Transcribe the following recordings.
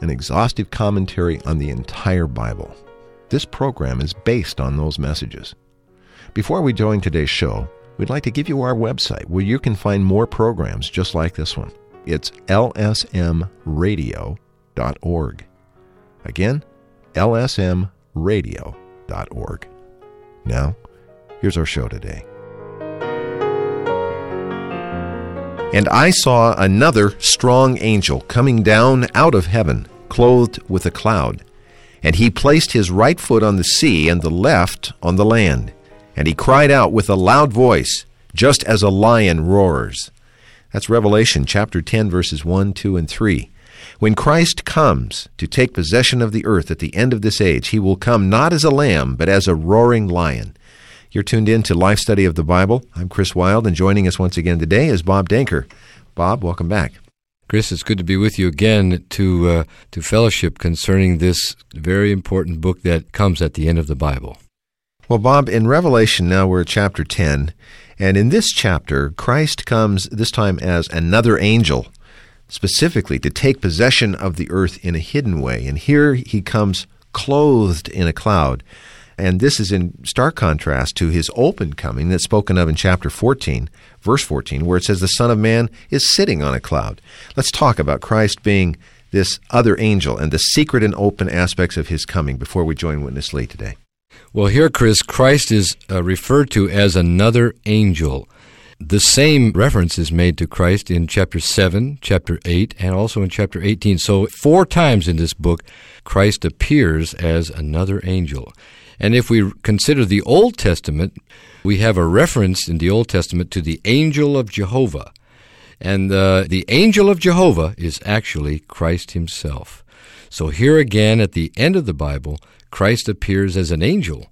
an exhaustive commentary on the entire Bible. This program is based on those messages. Before we join today's show, we'd like to give you our website where you can find more programs just like this one. It's lsmradio.org. Again, lsmradio.org. Now, here's our show today. And I saw another strong angel coming down out of heaven, clothed with a cloud. And he placed his right foot on the sea and the left on the land. And he cried out with a loud voice, just as a lion roars. That's Revelation chapter 10, verses 1, 2, and 3. When Christ comes to take possession of the earth at the end of this age, he will come not as a lamb, but as a roaring lion. You're tuned in to Life Study of the Bible. I'm Chris Wilde, and joining us once again today is Bob Danker. Bob, welcome back. Chris, it's good to be with you again to uh, to fellowship concerning this very important book that comes at the end of the Bible. Well, Bob, in Revelation now we're at chapter 10, and in this chapter, Christ comes this time as another angel, specifically to take possession of the earth in a hidden way. And here he comes clothed in a cloud. And this is in stark contrast to his open coming that's spoken of in chapter 14, verse 14, where it says, The Son of Man is sitting on a cloud. Let's talk about Christ being this other angel and the secret and open aspects of his coming before we join Witness Lee today. Well, here, Chris, Christ is uh, referred to as another angel. The same reference is made to Christ in chapter 7, chapter 8, and also in chapter 18. So, four times in this book, Christ appears as another angel. And if we consider the Old Testament, we have a reference in the Old Testament to the angel of Jehovah. And uh, the angel of Jehovah is actually Christ himself. So here again, at the end of the Bible, Christ appears as an angel,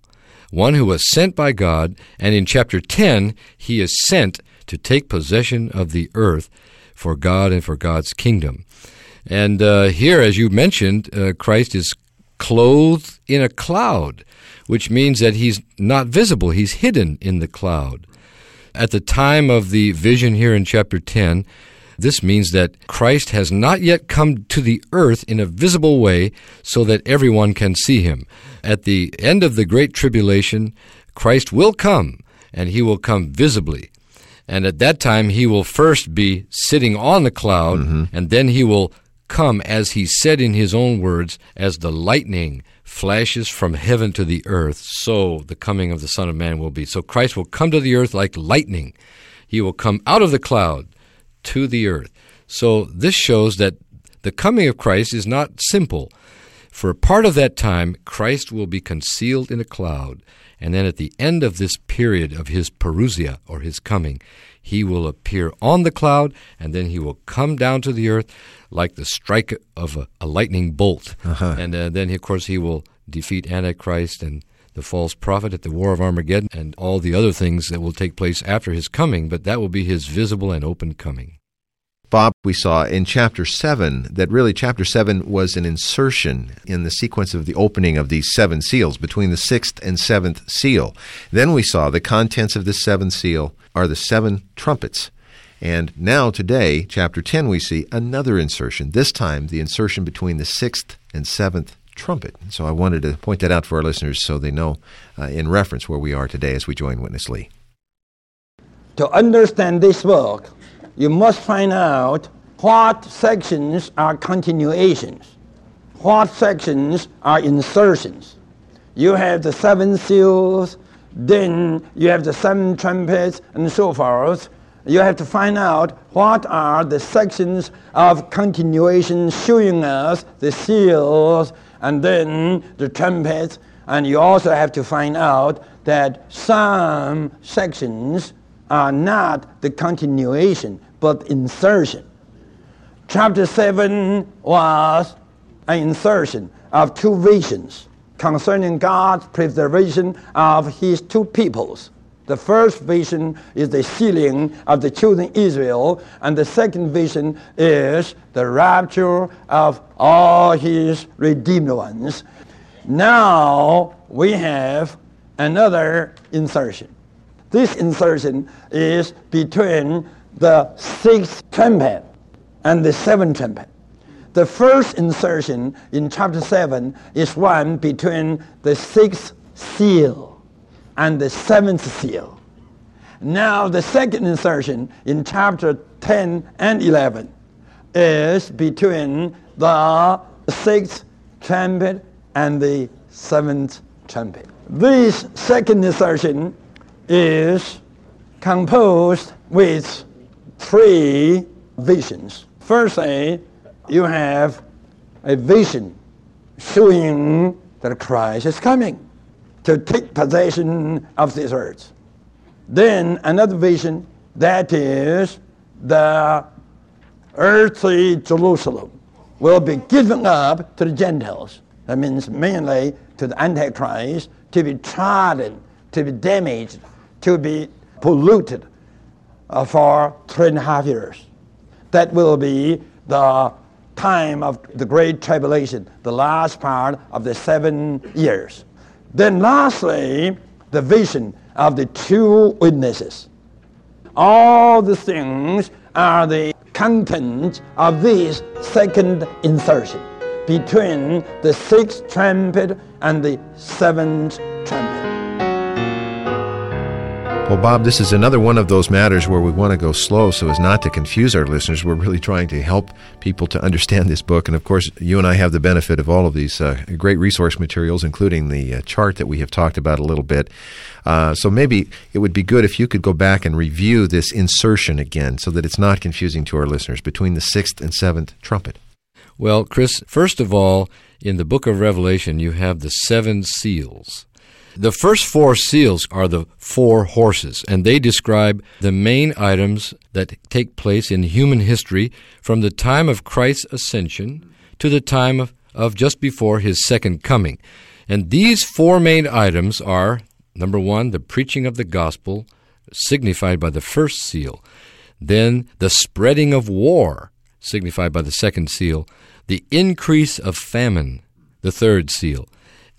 one who was sent by God, and in chapter 10, he is sent to take possession of the earth for God and for God's kingdom. And uh, here, as you mentioned, uh, Christ is clothed in a cloud which means that he's not visible, he's hidden in the cloud. At the time of the vision here in chapter 10, this means that Christ has not yet come to the earth in a visible way so that everyone can see him. At the end of the Great Tribulation, Christ will come, and he will come visibly. And at that time, he will first be sitting on the cloud, mm-hmm. and then he will come, as he said in his own words, as the lightning flashes from heaven to the earth, so the coming of the Son of Man will be. So Christ will come to the earth like lightning. He will come out of the cloud to the earth. So this shows that the coming of Christ is not simple. For a part of that time, Christ will be concealed in a cloud, and then at the end of this period of his parousia, or his coming, he will appear on the cloud, and then he will come down to the earth like the strike of a, a lightning bolt. Uh-huh. And uh, then, of course, he will defeat Antichrist and the false prophet at the War of Armageddon and all the other things that will take place after his coming, but that will be his visible and open coming. Bob, we saw in chapter 7 that really chapter 7 was an insertion in the sequence of the opening of these seven seals between the sixth and seventh seal. Then we saw the contents of the seventh seal are the seven trumpets. And now, today, chapter 10, we see another insertion, this time the insertion between the sixth and seventh trumpet. So I wanted to point that out for our listeners so they know uh, in reference where we are today as we join Witness Lee. To understand this book, you must find out what sections are continuations, what sections are insertions. you have the seven seals, then you have the seven trumpets, and so forth. You have to find out what are the sections of continuation showing us the seals and then the trumpets. And you also have to find out that some sections are not the continuation but insertion. Chapter 7 was an insertion of two visions concerning God's preservation of his two peoples. The first vision is the sealing of the children Israel, and the second vision is the rapture of all his redeemed ones. Now we have another insertion. This insertion is between the sixth trumpet and the seventh trumpet. The first insertion in chapter 7 is one between the sixth seal and the seventh seal. Now, the second insertion in chapter 10 and 11 is between the sixth trumpet and the seventh trumpet. This second insertion is composed with three visions. Firstly, you have a vision showing that Christ is coming to take possession of this earth. Then another vision that is the earthly Jerusalem will be given up to the Gentiles. That means mainly to the Antichrist to be trodden, to be damaged, to be polluted uh, for three and a half years. That will be the time of the Great Tribulation, the last part of the seven years. Then, lastly, the vision of the two witnesses. All the things are the content of this second insertion between the sixth trumpet and the seventh trumpet. Well, Bob, this is another one of those matters where we want to go slow so as not to confuse our listeners. We're really trying to help people to understand this book. And of course, you and I have the benefit of all of these uh, great resource materials, including the uh, chart that we have talked about a little bit. Uh, so maybe it would be good if you could go back and review this insertion again so that it's not confusing to our listeners between the sixth and seventh trumpet. Well, Chris, first of all, in the book of Revelation, you have the seven seals. The first four seals are the four horses, and they describe the main items that take place in human history from the time of Christ's ascension to the time of, of just before his second coming. And these four main items are number one, the preaching of the gospel, signified by the first seal, then the spreading of war, signified by the second seal, the increase of famine, the third seal,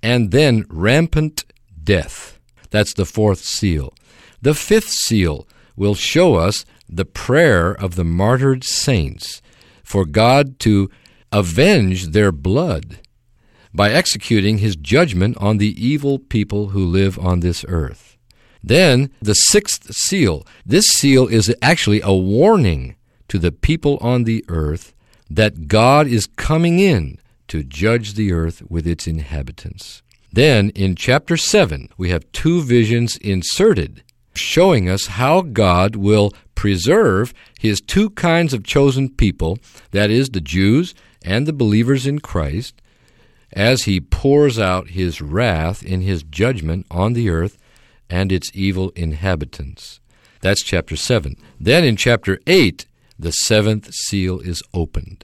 and then rampant death. That's the fourth seal. The fifth seal will show us the prayer of the martyred saints for God to avenge their blood by executing his judgment on the evil people who live on this earth. Then, the sixth seal. This seal is actually a warning to the people on the earth that God is coming in to judge the earth with its inhabitants. Then in chapter 7, we have two visions inserted showing us how God will preserve his two kinds of chosen people, that is, the Jews and the believers in Christ, as he pours out his wrath in his judgment on the earth and its evil inhabitants. That's chapter 7. Then in chapter 8, the seventh seal is opened.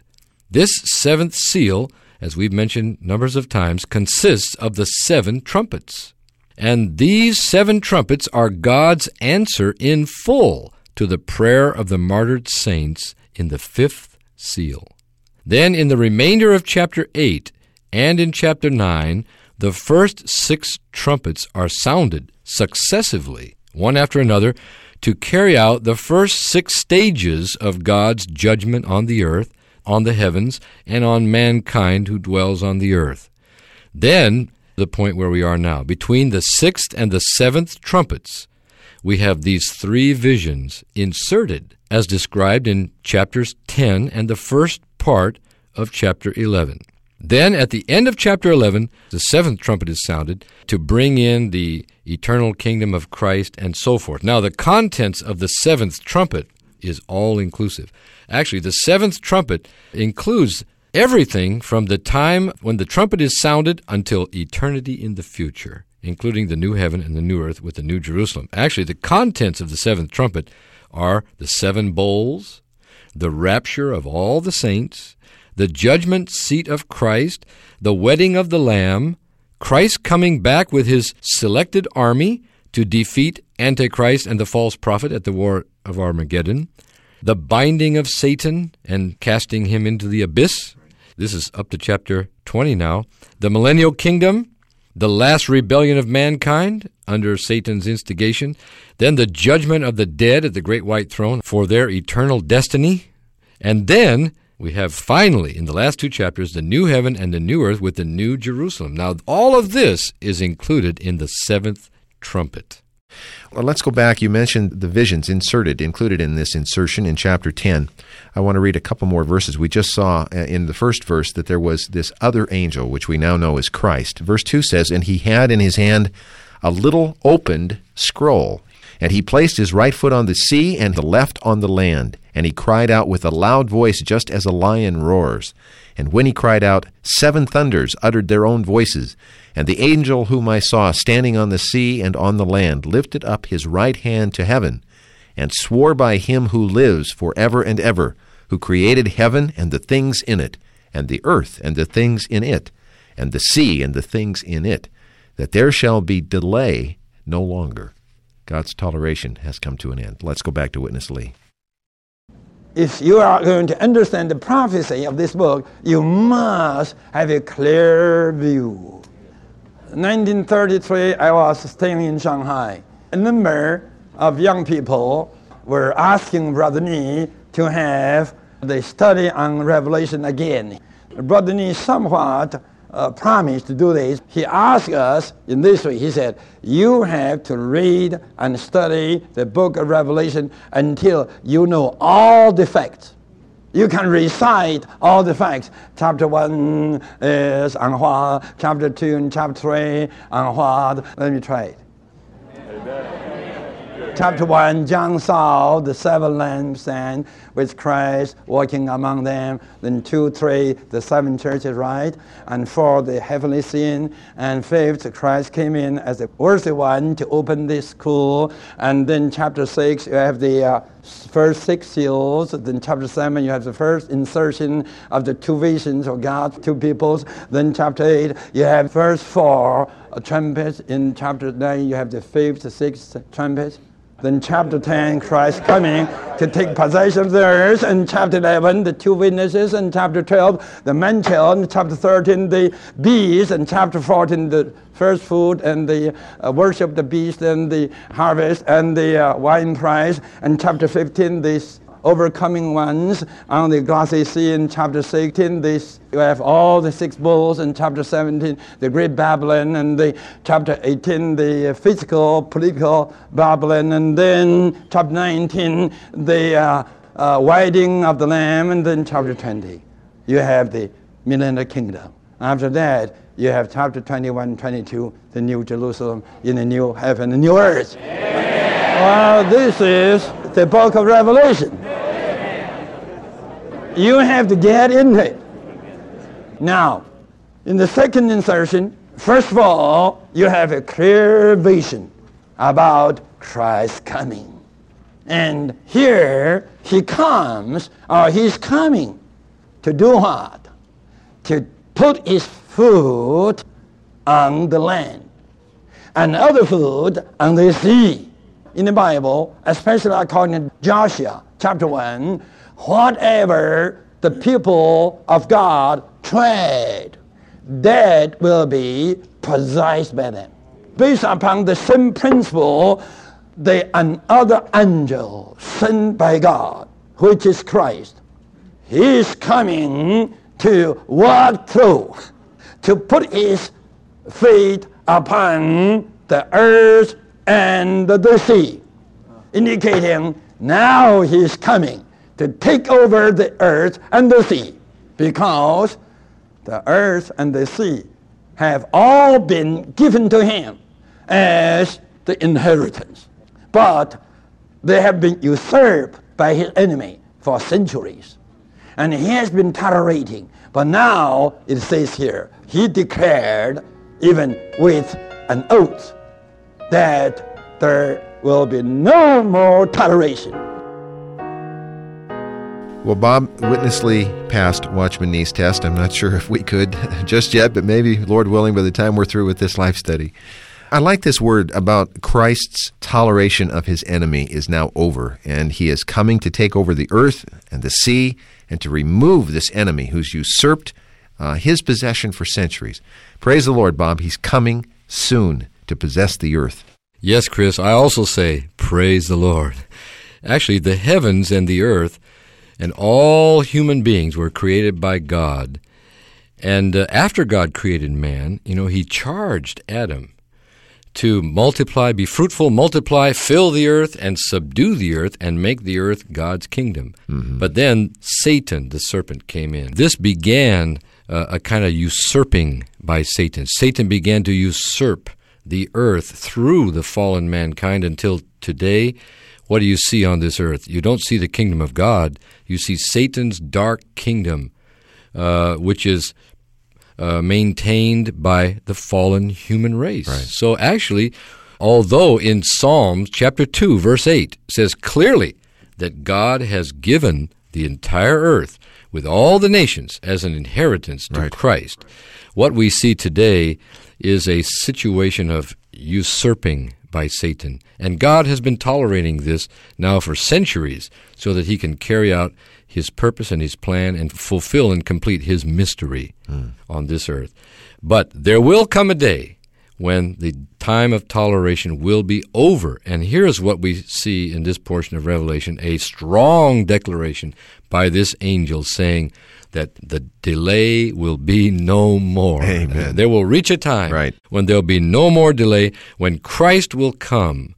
This seventh seal as we've mentioned numbers of times, consists of the seven trumpets. And these seven trumpets are God's answer in full to the prayer of the martyred saints in the fifth seal. Then, in the remainder of chapter 8 and in chapter 9, the first six trumpets are sounded successively, one after another, to carry out the first six stages of God's judgment on the earth on the heavens and on mankind who dwells on the earth. Then, the point where we are now, between the sixth and the seventh trumpets, we have these three visions inserted as described in chapters 10 and the first part of chapter 11. Then at the end of chapter 11, the seventh trumpet is sounded to bring in the eternal kingdom of Christ and so forth. Now, the contents of the seventh trumpet is all inclusive. Actually, the seventh trumpet includes everything from the time when the trumpet is sounded until eternity in the future, including the new heaven and the new earth with the new Jerusalem. Actually, the contents of the seventh trumpet are the seven bowls, the rapture of all the saints, the judgment seat of Christ, the wedding of the Lamb, Christ coming back with his selected army to defeat Antichrist and the false prophet at the war of Armageddon, the binding of Satan and casting him into the abyss. This is up to chapter 20 now. The millennial kingdom, the last rebellion of mankind under Satan's instigation, then the judgment of the dead at the great white throne for their eternal destiny, and then we have finally, in the last two chapters, the new heaven and the new earth with the new Jerusalem. Now, all of this is included in the seventh trumpet. Well, let's go back. You mentioned the visions inserted, included in this insertion in chapter 10. I want to read a couple more verses. We just saw uh, in the first verse that there was this other angel, which we now know is Christ. Verse 2 says, And he had in his hand a little opened scroll. And he placed his right foot on the sea and the left on the land. And he cried out with a loud voice, just as a lion roars. And when he cried out, seven thunders uttered their own voices. And the angel whom I saw standing on the sea and on the land lifted up his right hand to heaven, and swore by him who lives for ever and ever, who created heaven and the things in it, and the earth and the things in it, and the sea and the things in it, that there shall be delay no longer. God's toleration has come to an end. Let's go back to Witness Lee. If you are going to understand the prophecy of this book, you must have a clear view. 1933, I was staying in Shanghai. A number of young people were asking Brother Nee to have the study on Revelation again. Brother Nee somewhat uh, promised to do this. He asked us in this way. He said, "You have to read and study the book of Revelation until you know all the facts." You can recite all the facts. Chapter 1 is what, chapter 2 and chapter 3 on what. Let me try it. Chapter 1, John saw the seven lampstands with Christ walking among them. Then 2, 3, the seven churches, right? And 4, the heavenly scene. And 5th, Christ came in as the worthy one to open this scroll. And then chapter 6, you have the uh, first six seals. Then chapter 7, you have the first insertion of the two visions of God, two peoples. Then chapter 8, you have first four uh, trumpets. In chapter 9, you have the fifth, sixth trumpet. Then chapter 10, Christ coming to take possession of the earth. And chapter 11, the two witnesses. And chapter 12, the man child. And chapter 13, the beast. And chapter 14, the first food and the uh, worship of the beast and the harvest and the uh, winepress. And chapter 15, this overcoming ones. On the glassy sea in chapter 16 this you have all the six bowls in chapter 17 the great babylon and the chapter 18 the physical political babylon and then chapter 19 the uh, uh, wedding of the lamb and then chapter 20 you have the millennial kingdom. After that you have chapter 21 22 the new jerusalem in the new heaven the new earth. Well this is the book of revelation you have to get into it. Now, in the second insertion, first of all, you have a clear vision about Christ coming. And here he comes, or he's coming to do what? To put his foot on the land and other foot on the sea. In the Bible, especially according to Joshua chapter 1, whatever the people of God tread, that will be possessed by them. Based upon the same principle, the another angel sent by God, which is Christ, he is coming to walk through, to put his feet upon the earth and the sea, indicating now he is coming to take over the earth and the sea because the earth and the sea have all been given to him as the inheritance. But they have been usurped by his enemy for centuries. And he has been tolerating. But now it says here, he declared, even with an oath, that there will be no more toleration. Well, Bob, Witness Lee passed Watchman Nee's test. I'm not sure if we could just yet, but maybe, Lord willing, by the time we're through with this life study. I like this word about Christ's toleration of his enemy is now over, and he is coming to take over the earth and the sea and to remove this enemy who's usurped uh, his possession for centuries. Praise the Lord, Bob. He's coming soon to possess the earth. Yes, Chris, I also say, praise the Lord. Actually, the heavens and the earth and all human beings were created by God. And uh, after God created man, you know, he charged Adam to multiply, be fruitful, multiply, fill the earth, and subdue the earth, and make the earth God's kingdom. Mm-hmm. But then Satan, the serpent, came in. This began uh, a kind of usurping by Satan. Satan began to usurp the earth through the fallen mankind until today. What do you see on this earth? You don't see the kingdom of God. You see Satan's dark kingdom, uh, which is uh, maintained by the fallen human race. Right. So actually, although in Psalms chapter 2, verse 8 says clearly that God has given the entire earth with all the nations as an inheritance to Right. Christ, what we see today is a situation of usurping by Satan. And God has been tolerating this now for centuries so that he can carry out his purpose and his plan and fulfill and complete his mystery hmm. on this earth. But there will come a day when the time of toleration will be over. And here's what we see in this portion of Revelation a strong declaration by this angel saying that the delay will be no more. Amen. There will reach a time Right. when there'll be no more delay, when Christ will come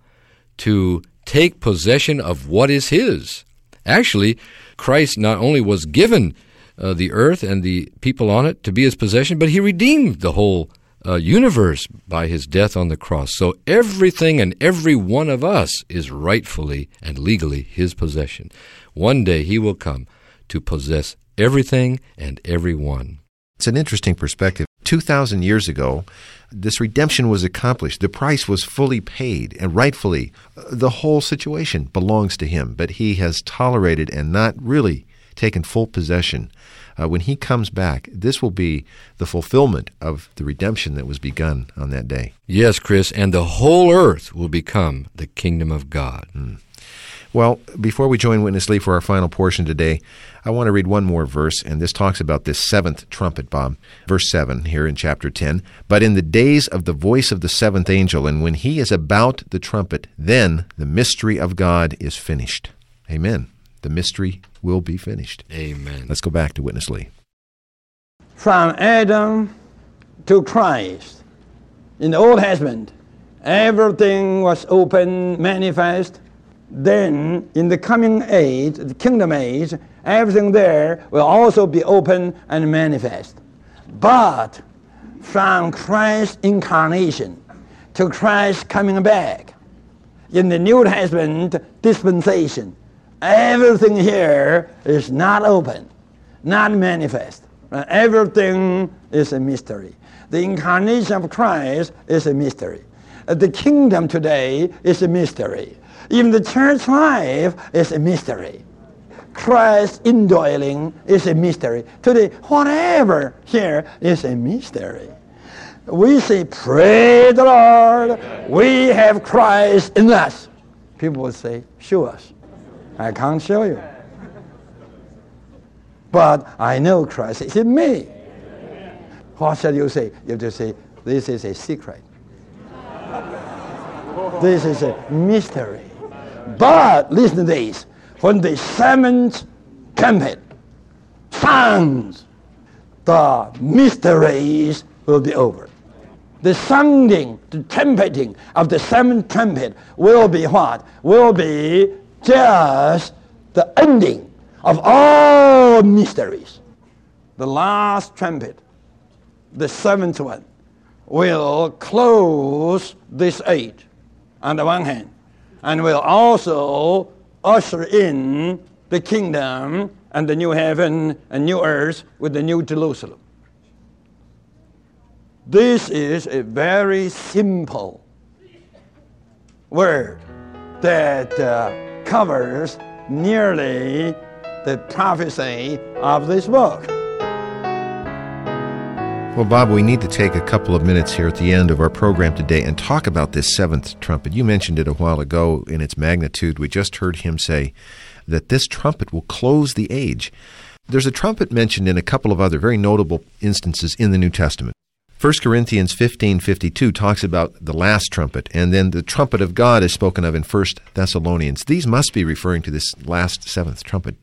to take possession of what is his. Actually, Christ not only was given uh, the earth and the people on it to be his possession, but he redeemed the whole uh, universe by his death on the cross. So everything and every one of us is rightfully and legally his possession. One day he will come to possess everything and everyone. It's an interesting perspective. 2,000 years ago, this redemption was accomplished. The price was fully paid, and rightfully, uh, the whole situation belongs to him. But he has tolerated and not really taken full possession. Uh, when he comes back, this will be the fulfillment of the redemption that was begun on that day. Yes, Chris, and the whole earth will become the kingdom of God. Well, before we join Witness Lee for our final portion today, I want to read one more verse, and this talks about this seventh trumpet, Bob. Verse 7 here in chapter 10. But in the days of the voice of the seventh angel, and when he is about the trumpet, then the mystery of God is finished. Amen. The mystery will be finished. Amen. Let's go back to Witness Lee. from Adam to Christ. In the Old Testament, everything was open, manifest. Then, in the coming age, the kingdom age, everything there will also be open and manifest. But from Christ's incarnation to Christ coming back, in the New Testament dispensation, everything here is not open, not manifest. Everything is a mystery. The incarnation of Christ is a mystery. The kingdom today is a mystery. Even the church life is a mystery. Christ indwelling is a mystery. Today, whatever here is a mystery. We say, Praise the Lord, we have Christ in us. People will say, Show us. I can't show you. But I know Christ is in me. What shall you say? You have to say, This is a secret. This is a mystery. But listen to this. When the seventh trumpet sounds, the mysteries will be over. The sounding, the trumpeting of the seventh trumpet will be what? Will be just the ending of all mysteries. The last trumpet the seventh one, will close this age on the one hand, and will also usher in the kingdom and the new heaven and new earth with the new Jerusalem. This is a very simple word that uh, covers nearly the prophecy of this book. Well, Bob, we need to take a couple of minutes here at the end of our program today and talk about this seventh trumpet. You mentioned it a while ago in its magnitude. We just heard him say that this trumpet will close the age. There's a trumpet mentioned in a couple of other very notable instances in the New Testament. 1 Corinthians 15:52 talks about the last trumpet, and then the trumpet of God is spoken of in 1 Thessalonians. These must be referring to this last seventh trumpet.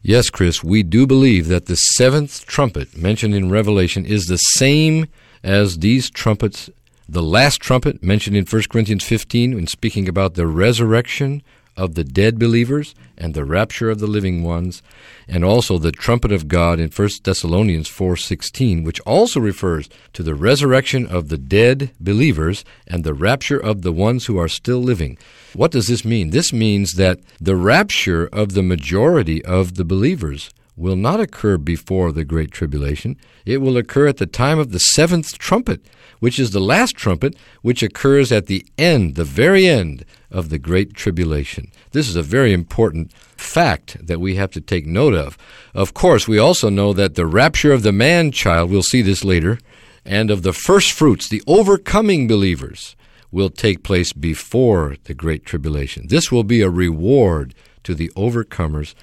Yes, Chris, we do believe that the seventh trumpet mentioned in Revelation is the same as these trumpets. The last trumpet mentioned in 1 Corinthians 15 when speaking about the resurrection of the dead believers and the rapture of the living ones, and also the trumpet of God in 1 Thessalonians 4:16, which also refers to the resurrection of the dead believers and the rapture of the ones who are still living. What does this mean? This means that the rapture of the majority of the believers will not occur before the Great Tribulation. It will occur at the time of the seventh trumpet, which is the last trumpet, which occurs at the end, the very end of the Great Tribulation. This is a very important fact that we have to take note of. Of course, we also know that the rapture of the man child, we'll see this later, and of the first fruits, the overcoming believers, will take place before the Great Tribulation. This will be a reward to the overcomers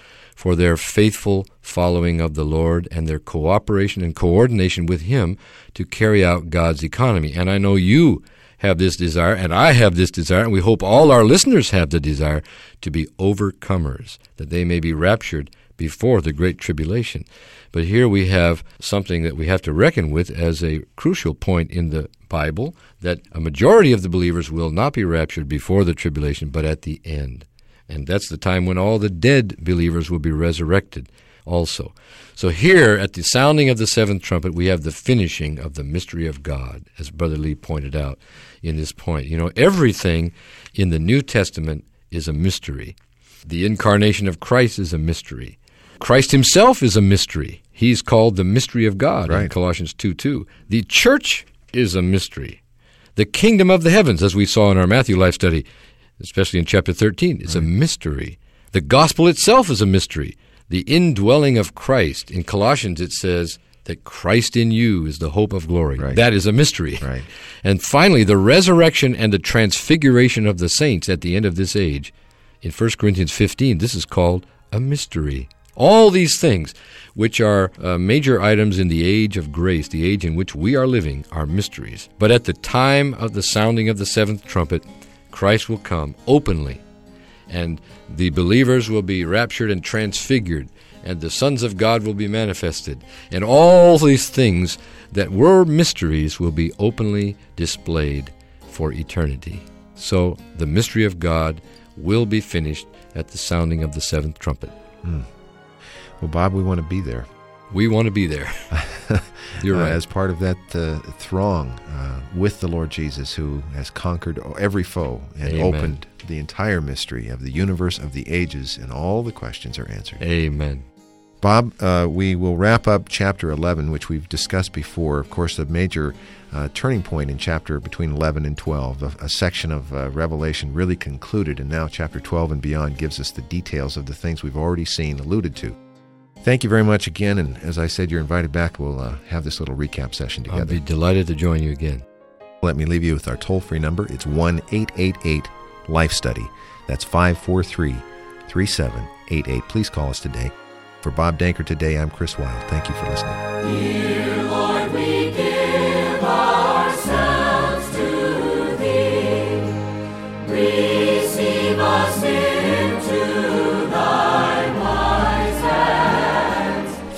for their faithful following of the Lord and their cooperation and coordination with Him to carry out God's economy. And I know you have this desire, and I have this desire, and we hope all our listeners have the desire to be overcomers, that they may be raptured before the Great Tribulation. But here we have something that we have to reckon with as a crucial point in the Bible that a majority of the believers will not be raptured before the tribulation, but at the end. And that's the time when all the dead believers will be resurrected also. So here, at the sounding of the seventh trumpet, we have the finishing of the mystery of God, as Brother Lee pointed out in this point. You know, everything in the New Testament is a mystery. The incarnation of Christ is a mystery. Christ himself is a mystery. He's called the mystery of God Right. in Colossians 2 2. The church is a mystery. The kingdom of the heavens, as we saw in our Matthew life study, especially in chapter 13, is a mystery. The gospel itself is a mystery. The indwelling of Christ. In Colossians, it says that Christ in you is the hope of glory. Right. That is a mystery. Right. And finally, the resurrection and the transfiguration of the saints at the end of this age. In 1 Corinthians 15, this is called a mystery. All these things, which are uh, major items in the age of grace, the age in which we are living, are mysteries. But at the time of the sounding of the seventh trumpet, Christ will come openly, and the believers will be raptured and transfigured, and the sons of God will be manifested, and all these things that were mysteries will be openly displayed for eternity. So the mystery of God will be finished at the sounding of the seventh trumpet. Hmm. Well, Bob, we want to be there. We want to be there. You're uh, right. as part of that uh, throng uh, with the Lord Jesus, who has conquered every foe and Amen. opened the entire mystery of the universe of the ages, and all the questions are answered. Amen. Bob, uh, we will wrap up chapter 11, which we've discussed before. Of course, the major uh, turning point in chapter between 11 and 12, a, a section of uh, Revelation really concluded, and now chapter 12 and beyond gives us the details of the things we've already seen, alluded to. Thank you very much again, and as I said, you're invited back. We'll uh, have this little recap session together. I'll be delighted to join you again. Let me leave you with our toll free number. It's 1 888 Life Study. That's 543 3788. Please call us today. For Bob Danker today, I'm Chris Wilde. Thank you for listening. Dear Lord, we